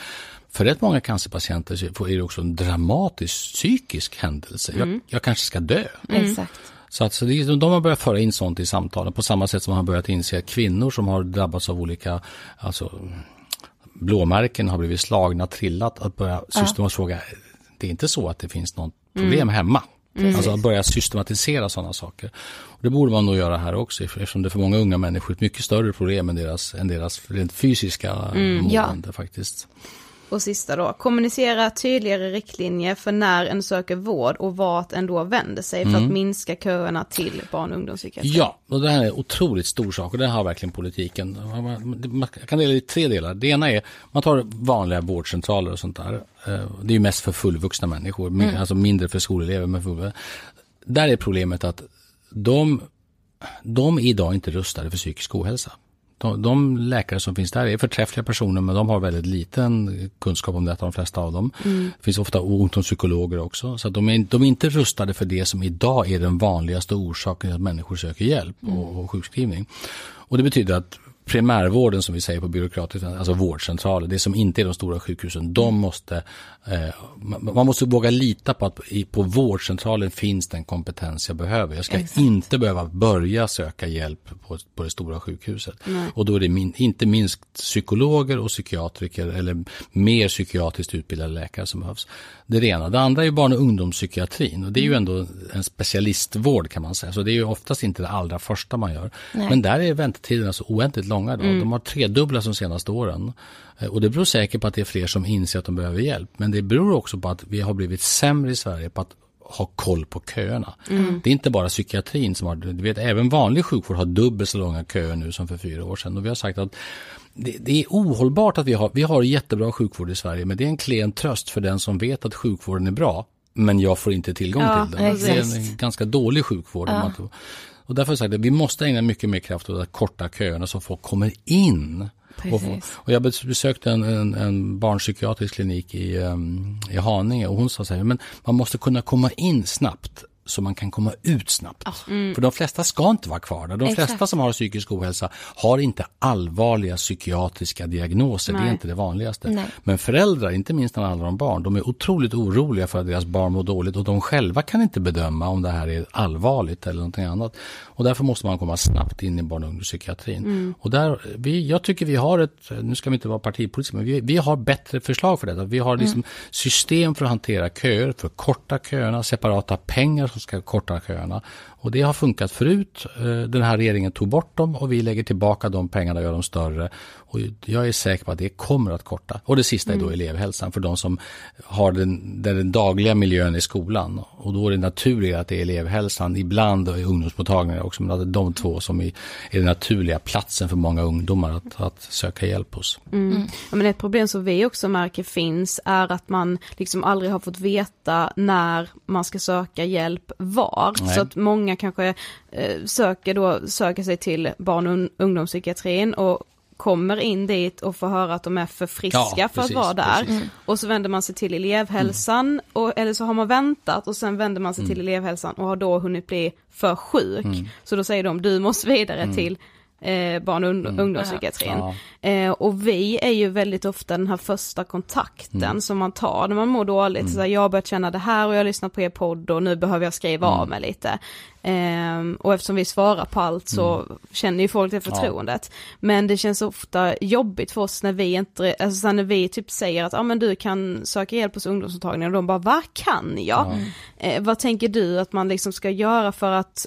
För rätt många cancerpatienter är det också en dramatisk psykisk händelse. Jag, Mm. jag kanske ska dö. Exakt. Så att så det, de har börjat föra in sånt i samtalen på samma sätt som man har börjat inse att kvinnor som har drabbats av olika alltså, blåmärken har blivit slagna, trillat, att börja systematiskt fråga, det är inte så att det finns något problem Mm. hemma. Precis. Alltså att börja systematisera sådana saker. Och det borde man nog göra här också eftersom det för många unga människor är ett mycket större problem än deras, än deras rent fysiska Mm, ja. mående faktiskt. Och sista då, kommunicera tydligare riktlinjer för när en söker vård och vart en då vänder sig för Mm. att minska köerna till barn och ungdomspsykiatri. Ja, och det här är en otroligt stor sak och det har verkligen politiken. Man- kan dela i tre delar. Det ena är, man tar vanliga vårdcentraler och sånt där. Eh, Det är ju mest för fullvuxna människor, Mm. alltså mindre för skolelever. Men full, där är problemet att de, de är idag inte rustade för psykisk ohälsa. De, de läkare som finns där är förträffliga personer men de har väldigt liten kunskap om detta, de flesta av dem. Mm. Det finns ofta ont om psykologer också. Så att de, är, de är inte rustade för det som idag är den vanligaste orsaken till att människor söker hjälp och, och sjukskrivning. Och det betyder att primärvården som vi säger på byråkratiskt, alltså vårdcentraler, det som inte är de stora sjukhusen, de måste, eh, man måste våga lita på att på vårdcentralen finns den kompetens jag behöver. Jag ska Exakt. inte behöva börja söka hjälp på, på det stora sjukhuset. Nej. Och då är det min, inte minst psykologer och psykiatriker eller mer psykiatriskt utbildade läkare som behövs. Det är det ena. Det andra är barn och ungdomspsykiatrin och det är ju ändå en specialistvård kan man säga. Så det är ju oftast inte det allra första man gör. Nej. Men där är väntetiderna så oändligt långa idag. Mm. De har tredubblats de senaste åren. Eh, Och det beror säkert på att det är fler som inser att de behöver hjälp. Men det beror också på att vi har blivit sämre i Sverige på att ha koll på köerna. Mm. Det är inte bara psykiatrin som har, du vet även vanlig sjukvård har dubbelt så långa köer nu som för fyra år sedan. Och vi har sagt att det, det är ohållbart att vi har, vi har jättebra sjukvård i Sverige men det är en klen tröst för den som vet att sjukvården är bra men jag får inte tillgång Ja, till den. Det är exakt. en ganska dålig sjukvård. Ja. Och därför har jag sagt att vi måste ägna mycket mer kraft åt att korta köerna så folk kommer in. Och, och jag besökte en, en, en barnpsykiatrisk klinik i, um, i Haninge och hon sa så här, men man måste kunna komma in snabbt så man kan komma ut snabbt. Mm. För de flesta ska inte vara kvar där. De Exakt. flesta som har psykisk ohälsa har inte allvarliga psykiatriska diagnoser. Det Nej. är inte det vanligaste. Nej. Men föräldrar, inte minst när det handlar om barn, de är otroligt oroliga för att deras barn mår dåligt och de själva kan inte bedöma om det här är allvarligt eller någonting annat. Och därför måste man komma snabbt in i barn och ungdomspsykiatrin. Och där, vi, jag tycker vi har ett, nu ska vi inte vara partipolitiska, men vi, vi har bättre förslag för detta. Vi har liksom system för att hantera köer, för korta köerna, separata pengar som ska korta köerna. Och det har funkat förut. Eh, Den här regeringen tog bort dem och vi lägger tillbaka de pengarna och gör dem större. Och jag är säker på att det kommer att korta. Och det sista är då elevhälsan för de som har den, den, den dagliga miljön i skolan. Och då är det naturligt att det är elevhälsan, ibland i ungdomsmottagningar också, men att det är de två som är, är den naturliga platsen för många ungdomar att, att söka hjälp hos. Mm. Ja, men ett problem som vi också märker finns är att man liksom aldrig har fått veta när man ska söka hjälp var. Nej. Så att många kanske eh, söker då, söker sig till barn och un- ungdomspsykiatrin och kommer in dit och får höra att de är för friska Ja, för precis, att vara där. precis. Och så vänder man sig till elevhälsan, och, eller så har man väntat och sen vänder man sig till elevhälsan och har då hunnit bli för sjuk. Så då säger de, du måste vidare till eh, barn och Mm. ungdomspsykiatrin. Eh, och vi är ju väldigt ofta den här första kontakten Mm. som man tar när man mår dåligt. Så här, jag har börjat känna det här och jag har lyssnat på er podd och nu behöver jag skriva Mm. av mig lite. Ehm, och eftersom vi svarar på allt så Mm. känner ju folk det förtroendet. Men det känns ofta jobbigt för oss när vi inte, alltså när vi typ säger att ja ah, men du kan söka hjälp hos ungdomsmottagningen och de bara vad kan jag? Eh, vad tänker du att man liksom ska göra för att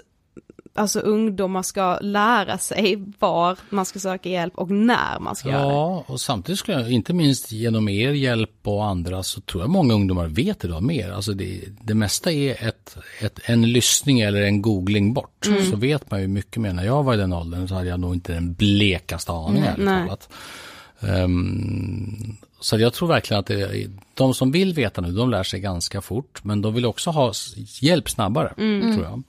alltså ungdomar ska lära sig var man ska söka hjälp och när man ska göra det. Ja, och samtidigt skulle jag, inte minst genom er hjälp och andra, så tror jag många ungdomar vet idag mer. Alltså det, det mesta är ett, ett, en lyssning eller en googling bort. Mm. Så vet man ju mycket mer. När jag var i den åldern så hade jag nog inte den blekaste aning, ärligt talat. Ehm, så jag tror verkligen att det, de som vill veta nu, de lär sig ganska fort. Men de vill också ha hjälp snabbare, Mm. tror jag.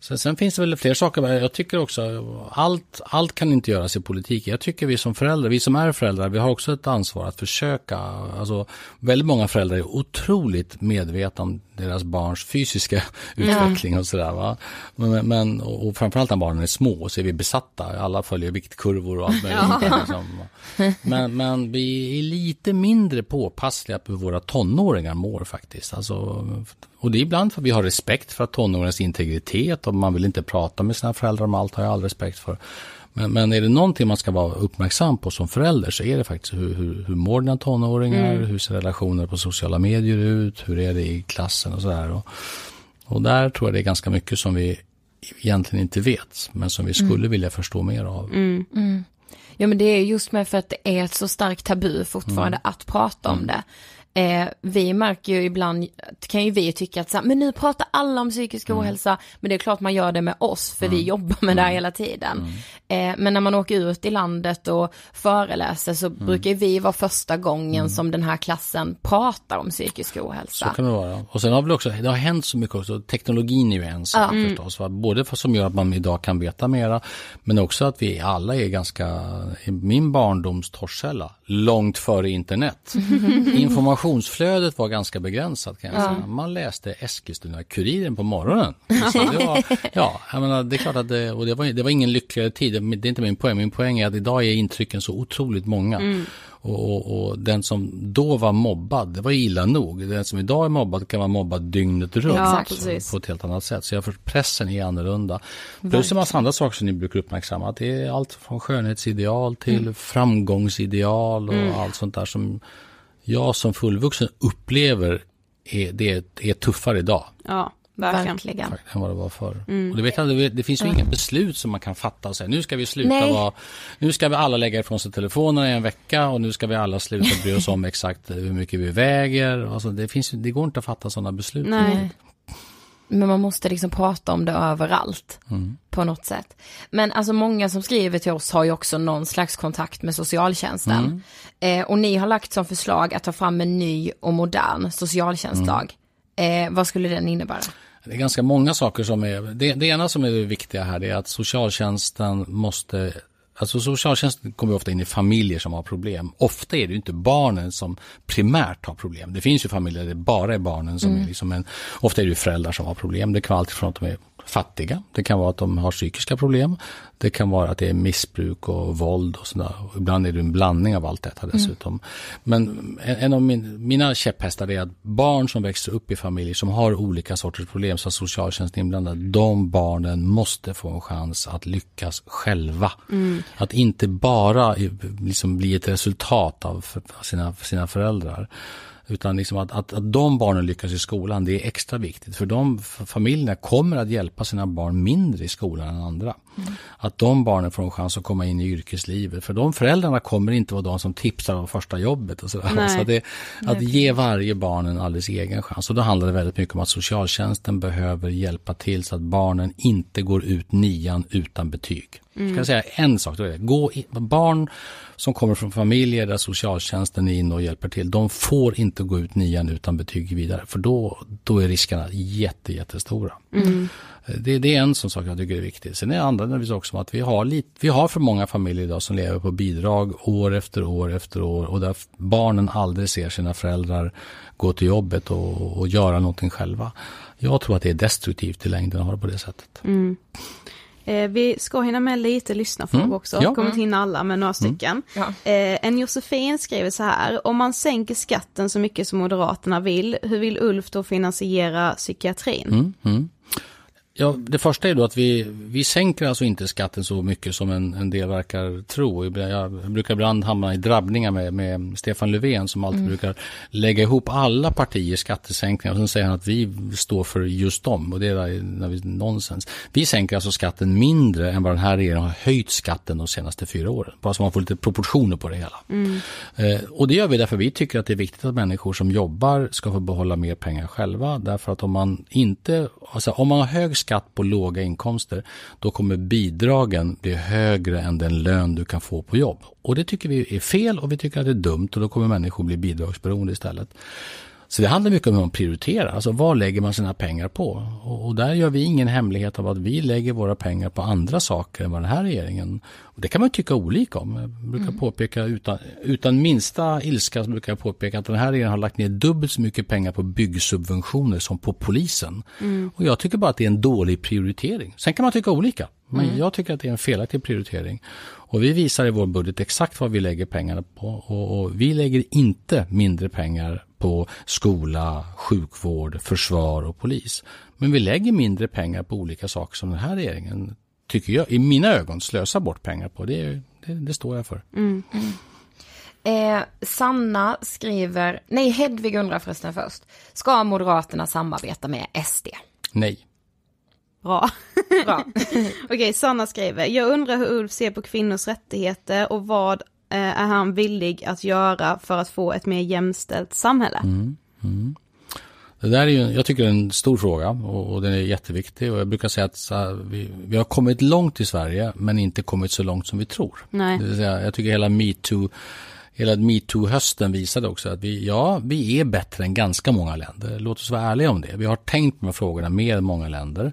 Sen, sen finns det väl fler saker. Jag tycker också, allt, allt kan inte göras i politik. Jag tycker vi som föräldrar, vi som är föräldrar, vi har också ett ansvar att försöka. Alltså, väldigt många föräldrar är otroligt medvetna om deras barns fysiska [LAUGHS] utveckling och sådär. Va? Men, men, och framförallt när barnen är små så är vi besatta. Alla följer viktkurvor och allt [LAUGHS] möjligt. Liksom. Men, men vi är lite mindre påpassliga på hur våra tonåringar mår faktiskt. Alltså, och det är ibland för att vi har respekt för tonåringens integritet och man vill inte prata med sina föräldrar om allt har jag all respekt för. Men, men är det någonting man ska vara uppmärksam på som förälder så är det faktiskt hur, hur, hur mår dina tonåringar, hur ser relationer på sociala medier ut, hur är det i klassen och sådär. Och, och där tror jag det är ganska mycket som vi egentligen inte vet, men som vi skulle vilja förstå mer av. Ja men det är just med för att det är ett så starkt tabu fortfarande Mm. att prata om det. Eh, vi märker ju ibland, kan ju vi tycka att så här, men nu pratar alla om psykisk Mm. ohälsa, men det är klart man gör det med oss för vi jobbar med det här hela tiden. Eh, men när man åker ut i landet och föreläser så Mm. brukar vi vara första gången som den här klassen pratar om psykisk Så ohälsa. kan det vara. Och sen har väl också, det har hänt så mycket också, teknologin är ju en sak förstås. Va? Både för, som gör att man idag kan veta mera, men också att vi alla är ganska, i min barndoms torrskälla, långt före internet. [LAUGHS] Informationsflödet var ganska begränsat kan jag säga. Man läste Eskilstuna-Kuriren på morgonen. [LAUGHS] Det var, ja, jag menar, det är klart att det, och det var, det var ingen lyckligare tid, det är inte min poäng. Min poäng är att idag är intrycken så otroligt många. Och, och, och den som då var mobbad, det var illa nog. Den som idag är mobbad kan vara mobbad dygnet runt. Ja, på ett helt annat sätt. Så jag för pressen är annorlunda. Plus en massa andra saker som ni brukar uppmärksamma. Det är allt från skönhetsideal till framgångsideal och allt sånt där som jag som fullvuxen upplever är, det är, är tuffare idag Ja, verkligen. Verkligen. än vad det var förr. Och det, vet jag, det, det finns ju inga beslut som man kan fatta och säga nu ska vi sluta Nej. vara, nu ska vi alla lägga ifrån sig telefonerna i en vecka och nu ska vi alla sluta bry oss om [LAUGHS] exakt hur mycket vi väger. Alltså det, finns, det går inte att fatta sådana beslut. Nej. Men man måste liksom prata om det överallt. På något sätt. Men alltså många som skriver till oss har ju också någon slags kontakt med socialtjänsten. Eh, och ni har lagt som förslag att ta fram en ny och modern socialtjänstlag. Eh, vad skulle den innebära? Det är ganska många saker som är, det, det ena som är det viktiga här är att socialtjänsten måste Alltså socialtjänsten kommer ofta in i familjer som har problem. Ofta är det inte barnen som primärt har problem. Det finns ju familjer där det bara är barnen som är liksom en, ofta är det föräldrar som har problem. Det kan vara allt från att de är fattiga, det kan vara att de har psykiska problem, det kan vara att det är missbruk och våld och sådär. Ibland är det en blandning av allt detta dessutom. Men en, av min, mina käpphästar är att barn som växer upp i familjer som har olika sorters problem, så socialtjänsten inblandad, de barnen måste få en chans att lyckas själva. Att inte bara liksom bli ett resultat av sina, sina föräldrar. Utan liksom att, att, att de barnen lyckas i skolan, det är extra viktigt. För de familjerna kommer att hjälpa sina barn mindre i skolan än andra. Att de barnen får en chans att komma in i yrkeslivet. För de föräldrarna kommer inte vara de som tipsar om första jobbet och sådär. [LAUGHS] Så det, att ge varje barn en alldeles egen chans. Och då handlar det väldigt mycket om att socialtjänsten behöver hjälpa till så att barnen inte går ut nian utan betyg. Ska jag säga en sak, då är det, gå i, barn som kommer från familjer där socialtjänsten är inne och hjälper till, de får inte gå ut nian utan betyg vidare, för då, då är riskerna jätte, jättestora. Det, det är en sån sak jag tycker är viktig. Sen är det andra naturligtvis också att vi har, lite, vi har för många familjer idag som lever på bidrag år efter år efter år och där barnen aldrig ser sina föräldrar gå till jobbet och, och göra någonting själva. Jag tror att det är destruktivt i längden att ha det på det sättet. Eh, vi ska hinna med lite lyssnarfrågor Mm, också, ja. kommer inte hinna alla men några stycken. Ja. Eh, en Josefin skriver så här, om man sänker skatten så mycket som Moderaterna vill, hur vill Ulf då finansiera psykiatrin? Mm, mm. Ja, det första är då att vi, vi sänker alltså inte skatten så mycket som en, en del verkar tro. Jag brukar ibland hamna i drabbningar med, med Stefan Löfven som alltid brukar lägga ihop alla partiers skattesänkningar och sen säger han att vi står för just dem och det är nonsens. Vi sänker alltså skatten mindre än vad den här regeringen har höjt skatten de senaste fyra åren. Bara så man får lite proportioner på det hela. Eh, och det gör vi därför vi tycker att det är viktigt att människor som jobbar ska få behålla mer pengar själva. Därför att om man inte, alltså om man har hög skatt skatt på låga inkomster, då kommer bidragen bli högre än den lön du kan få på jobb. Och det tycker vi är fel och vi tycker att det är dumt och då kommer människor bli bidragsberoende istället. Så det handlar mycket om hur man prioriterar, alltså vad lägger man sina pengar på? Och, och där gör vi ingen hemlighet av att vi lägger våra pengar på andra saker än vad den här regeringen. Och det kan man tycka olika om. Jag brukar påpeka utan, utan minsta ilska så brukar jag påpeka att den här regeringen har lagt ner dubbelt så mycket pengar på byggsubventioner som på polisen. Och jag tycker bara att det är en dålig prioritering. Sen kan man tycka olika. Men jag tycker att det är en felaktig prioritering. Och vi visar i vår budget exakt vad vi lägger pengarna på. Och, och vi lägger inte mindre pengar på skola, sjukvård, försvar och polis. Men vi lägger mindre pengar på olika saker som den här regeringen, tycker jag, i mina ögon slösar bort pengar på. Det, det, det står jag för. Eh, Sanna skriver, nej Hedvig undrar förresten först. Ska Moderaterna samarbeta med SD? Nej. Bra. Bra. [LAUGHS] Okej, Sanna skriver, jag undrar hur Ulf ser på kvinnors rättigheter och vad eh, är han villig att göra för att få ett mer jämställt samhälle? Det där är ju, jag tycker det är en stor fråga och, och den är jätteviktig. Och jag brukar säga att så här, vi, vi har kommit långt i Sverige men inte kommit så långt som vi tror. Nej. Det vill säga, jag tycker hela metoo Hela metoo-hösten visade också att vi, ja, vi är bättre än ganska många länder. Låt oss vara ärliga om det. Vi har tänkt på de här frågorna mer än många länder.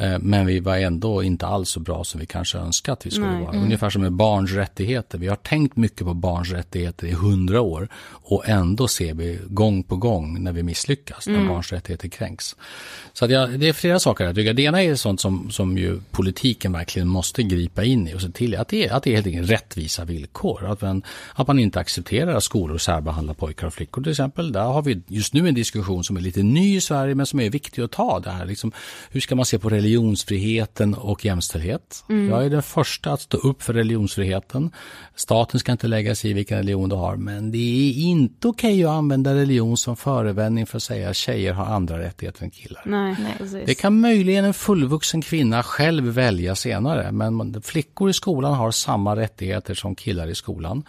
Eh, men vi var ändå inte alls så bra som vi kanske önskat att vi skulle Nej. vara. Ungefär som med barns rättigheter. Vi har tänkt mycket på barns rättigheter i hundra år. Och ändå ser vi gång på gång när vi misslyckas, när barns rättigheter kränks. Så jag, det är flera saker jag tycker. Det ena är sånt som, som ju politiken verkligen måste gripa in i och se till att det, att det är helt enkelt rättvisa villkor. Att man, att man inte accepterar att skolor särbehandlar pojkar och flickor till exempel. Där har vi just nu en diskussion som är lite ny i Sverige men som är viktig att ta. Det här. Liksom, hur ska man se på religionsfriheten och jämställdhet? Jag är den första att stå upp för religionsfriheten. Staten ska inte lägga sig i vilken religion du har men det är inte okej att använda religion som förevändning för att säga att tjejer har andra rättigheter än killar. Nej, precis. Det kan möjligen en fullvuxen kvinna själv välja senare, men flickor i skolan har samma rättigheter som killar i skolan.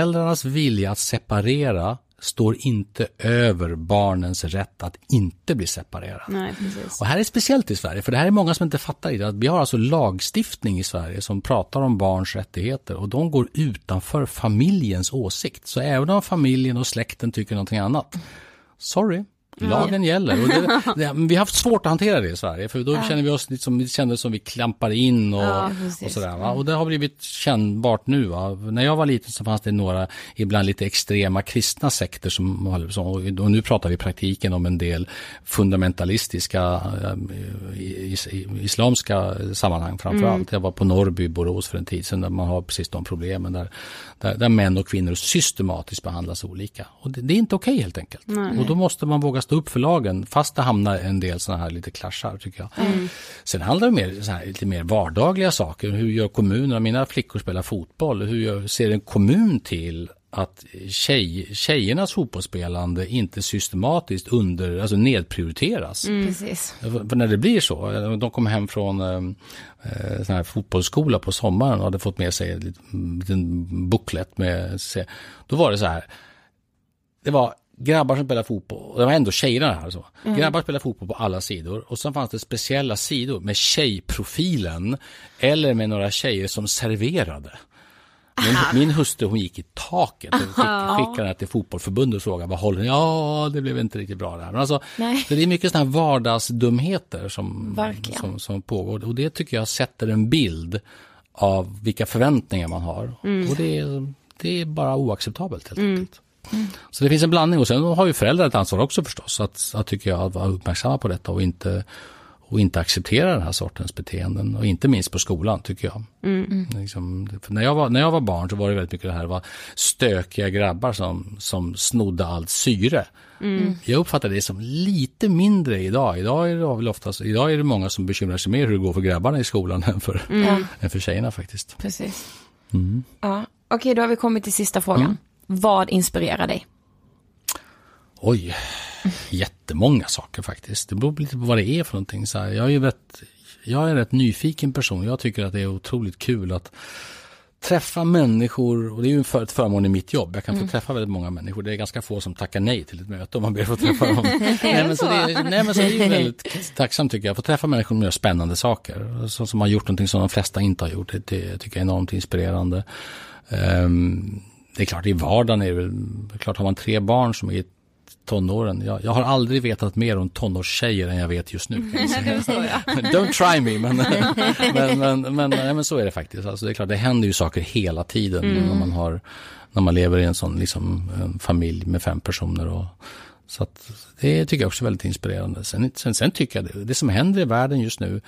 Föräldrarnas vilja att separera står inte över barnens rätt att inte bli separerade. Nej. Och här är speciellt i Sverige, för det här är många som inte fattar i det. Att vi har alltså lagstiftning i Sverige som pratar om barns rättigheter och de går utanför familjens åsikt. Så även om familjen och släkten tycker någonting annat, sorry. Lagen gäller. Det, [LAUGHS] det, vi har haft svårt att hantera det i Sverige för då känner vi oss lite som, det kändes som vi klampar in och, precis. och sådär. Va? Och det har blivit kännbart nu. Va? När jag var liten så fanns det några ibland lite extrema kristna sekter som, och nu pratar vi i praktiken om en del fundamentalistiska eh, is, islamska sammanhang framför allt. Jag var på Norrby, Borås för en tid sedan där man har precis de problemen där, där, där män och kvinnor systematiskt behandlas olika. Och det, det är inte okej helt enkelt. Och då måste man våga stå upp för lagen fast det hamnar en del sådana här lite klaschar tycker jag. Sen handlar det mer så här, lite mer vardagliga saker. Hur gör kommunerna? Mina flickor spelar fotboll. Hur gör, ser en kommun till att tjej, tjejernas fotbollsspelande inte systematiskt under, alltså nedprioriteras? Precis. För när det blir så, eh, de kom hem från eh, eh, sån här fotbollsskola på sommaren och hade fått med sig en liten, liten booklet med, då var det så här, det var grabbar som spelade fotboll, och det var ändå tjejerna här så. Grabbar spelade fotboll på alla sidor och sen fanns det speciella sidor med tjejprofilen eller med några tjejer som serverade. Min, [LAUGHS] min hustru hon gick i taket och skick, skickade henne till fotbollförbundet och frågade vad håller ni? Ja, det blev inte riktigt bra det här. Men alltså, Nej. så det är mycket sådana här vardagsdumheter som, Verkligen. som, som pågår. Och det tycker jag sätter en bild av vilka förväntningar man har. Och det är, det är bara oacceptabelt helt enkelt. Så det finns en blandning och sen har ju föräldrar ett ansvar också förstås. Att, att tycker jag, att vara uppmärksamma på detta och inte och inte accepterar den här sortens beteenden. Och inte minst på skolan tycker jag. Mm. Liksom, när, jag var, när jag var barn så var det väldigt mycket det här, var stökiga grabbar som, som snodde allt syre. Mm. Jag uppfattar det som lite mindre idag. Idag är det väl oftast, idag är det många som bekymrar sig mer hur det går för grabbarna i skolan [LAUGHS] än för, Mm. än för tjejerna faktiskt. Precis. Mm. Ja. Okej, då har vi kommit till sista frågan. Vad inspirerar dig? Oj, jättemånga saker faktiskt. Det beror lite på vad det är för någonting. Så här, jag, är ju rätt, jag är en rätt nyfiken person. Jag tycker att det är otroligt kul att träffa människor, och det är ju för, ett förmån i mitt jobb. Jag kan få Mm. träffa väldigt många människor. Det är ganska få som tackar nej till ett möte om man ber att få [LAUGHS] träffa dem. Nej, men så det är, nej men så är det ju väldigt tacksamt tycker jag. Få träffa människor som gör spännande saker. Som, som har gjort någonting som de flesta inte har gjort. Det, det tycker jag är enormt inspirerande. Ehm, det är klart i vardagen är det väl, det är klart har man tre barn som är i tonåren. Jag, jag har aldrig vetat mer om tonårstjejer än jag vet just nu. [LAUGHS] Don't try me, men, [LAUGHS] men, men, men, nej, men så är det faktiskt. Alltså, det är klart, det händer ju saker hela tiden Mm. när man har när man lever i en sån liksom, en familj med fem personer. Och, så att det tycker jag också är väldigt inspirerande. Sen, sen, sen tycker jag det, det som händer i världen just nu,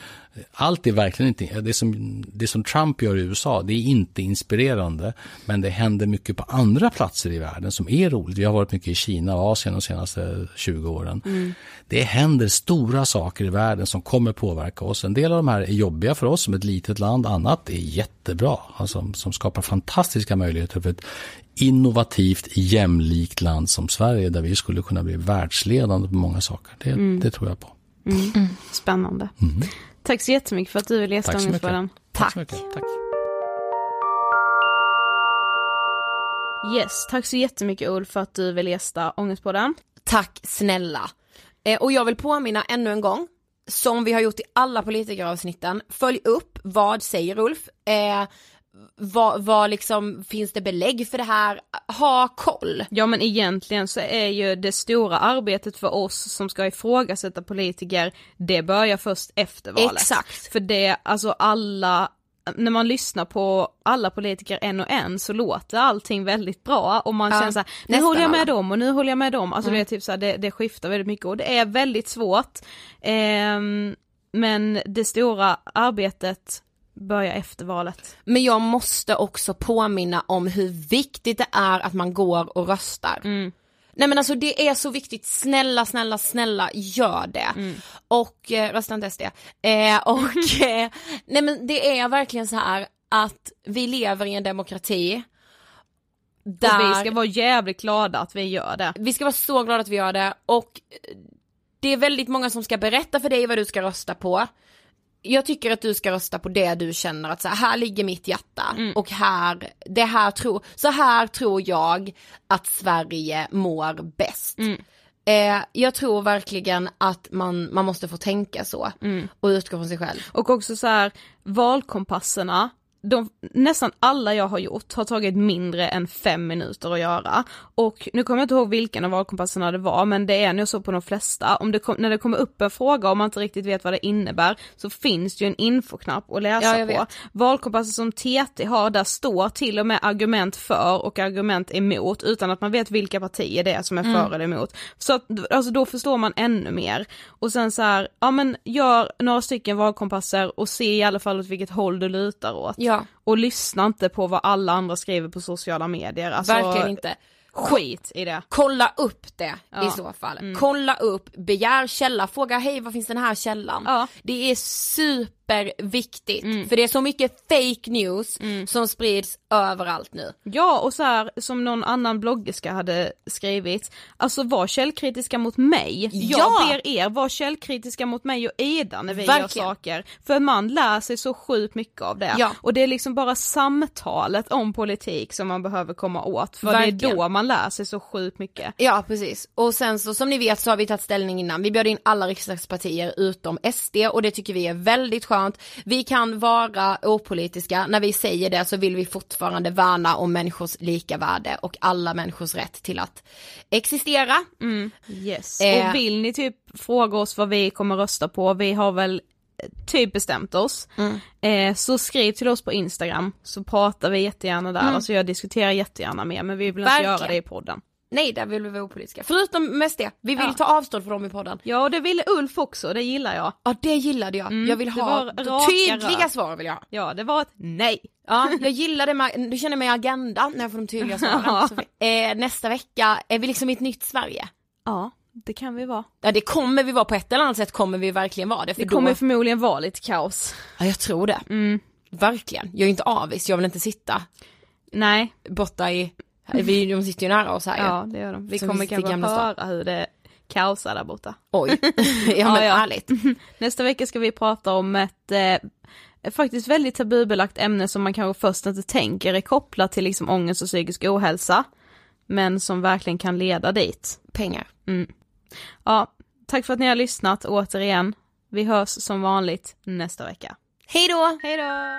allt är verkligen inte, det som, det som Trump gör i USA, det är inte inspirerande. Men det händer mycket på andra platser i världen som är roligt. Vi har varit mycket i Kina och Asien de senaste 20 åren. Mm. Det händer stora saker i världen som kommer påverka oss. En del av de här är jobbiga för oss som ett litet land, annat är jättebra. Alltså, som skapar fantastiska möjligheter för ett innovativt, jämlikt land som Sverige där vi skulle kunna bli världsledande på många saker. Det, Mm. det tror jag på. Mm. Spännande. Mm. Tack så jättemycket för att du ville gästa Tack. Ångestpodden. Tack så mycket. Tack. Yes, tack så jättemycket Ulf för att du ville gästa Ångestpodden. Tack snälla. Eh, och jag vill påminna ännu en gång, som vi har gjort i alla politikeravsnitten, följ upp vad säger Ulf, eh, vad, vad liksom, finns det belägg för det här, ha koll. Ja men egentligen så är ju det stora arbetet för oss som ska ifrågasätta politiker, det börjar först efter valet. Exakt. För det, alltså alla när man lyssnar på alla politiker en och en så låter allting väldigt bra och man Ja, känner såhär, nu håller jag med alla. dem och nu håller jag med dem, alltså Mm. det är typ såhär, det, det skiftar väldigt mycket och det är väldigt svårt. Ehm, men det stora arbetet börjar efter valet. Men jag måste också påminna om hur viktigt det är att man går och röstar. Nej men alltså det är så viktigt, snälla, snälla, snälla gör det. Och eh, rösta inte SD. Eh, [LAUGHS] och eh, nej men det är verkligen så här att vi lever i en demokrati. Där Och vi ska vara jävligt glada att vi gör det. vi ska vara så glada att vi gör det och det är väldigt många som ska berätta för dig vad du ska rösta på. Jag tycker att du ska rösta på det du känner att så här, här ligger mitt hjärta. Och här, det här tror, så här tror jag att Sverige mår bäst. Eh, jag tror verkligen att man, man måste få tänka så. Och utgå från sig själv. Och också så här, valkompasserna, de, nästan alla jag har gjort har tagit mindre än fem minuter att göra. Och nu kommer jag inte ihåg vilken av valkompasserna det var, men det är nog så på de flesta. Om det kom, när det kommer upp en fråga och man inte riktigt vet vad det innebär, så finns det ju en infoknapp att läsa Ja, på. vet. Valkompasser som TT har, där står till och med argument för och argument emot, utan att man vet vilka partier det är som är Mm. för eller emot. Så att, alltså då förstår man ännu mer. Och sen så här, ja men gör några stycken valkompasser och se i alla fall åt vilket håll du lutar åt. Ja. Och lyssna inte på vad alla andra skriver på sociala medier. Alltså, Verkligen inte. Skit i det. Kolla upp det Ja. i så fall. Mm. Kolla upp, begär källa, fråga hej var finns den här källan? Ja. Det är superviktigt för det är så mycket fake news som sprids överallt nu. Ja och så här som någon annan bloggerska hade skrivit, alltså var källkritiska mot mig. Jag Ja! ber er vara källkritiska mot mig och Ida när vi Verkligen. gör saker. För man lär sig så sjukt mycket av det. Ja. Och det är liksom bara samtalet om politik som man behöver komma åt. För det är Verkligen. då man lär sig så sjukt mycket. Ja precis, och sen så som ni vet så har vi tagit ställning innan, vi bjöd in alla riksdagspartier utom SD och det tycker vi är väldigt skönt. Vi kan vara opolitiska, när vi säger det så vill vi fortfarande värna om människors lika värde och alla människors rätt till att existera. Yes. Eh. Och vill ni typ fråga oss vad vi kommer rösta på, vi har väl typ bestämt oss. Mm. Eh, så skriv till oss på Instagram så pratar vi jättegärna där, Mm. alltså jag diskuterar jättegärna mer men vi vill inte Verkligen. göra det i podden. Nej, där vill vi vara opolitiska. Förutom mest det, vi vill Ja. ta avstånd från dem i podden. Ja, och det ville Ulf också, det gillar jag. Ja, det gillade jag. Mm, jag vill ha tydliga rör. svar vill jag ha. Ja, det var ett nej. Ja, jag gillar det du känner mig i agenda när jag får de tydliga svaren. [LAUGHS] Så, eh, nästa vecka är vi liksom i ett nytt Sverige. Ja, det kan vi vara. Ja det kommer vi vara på ett eller annat sätt kommer vi verkligen vara det. För Det kommer då... förmodligen vara lite kaos. Ja jag tror det. Mm. Verkligen. Jag är inte avis, jag vill inte sitta Nej. borta i, vi, de sitter ju nära oss här ju. Ja, det gör de. Vi Som kommer kanske Gamla stan. höra hur det kaosar där borta. Oj, [LAUGHS] ja men ärligt. [LAUGHS] Nästa vecka ska vi prata om ett eh, faktiskt väldigt tabubelagt ämne som man kanske först inte tänker är kopplat till liksom ångest och psykisk ohälsa. Men som verkligen kan leda dit. Pengar. Mm. Ja, tack för att ni har lyssnat återigen. Vi hörs som vanligt nästa vecka. Hej då! Hej då!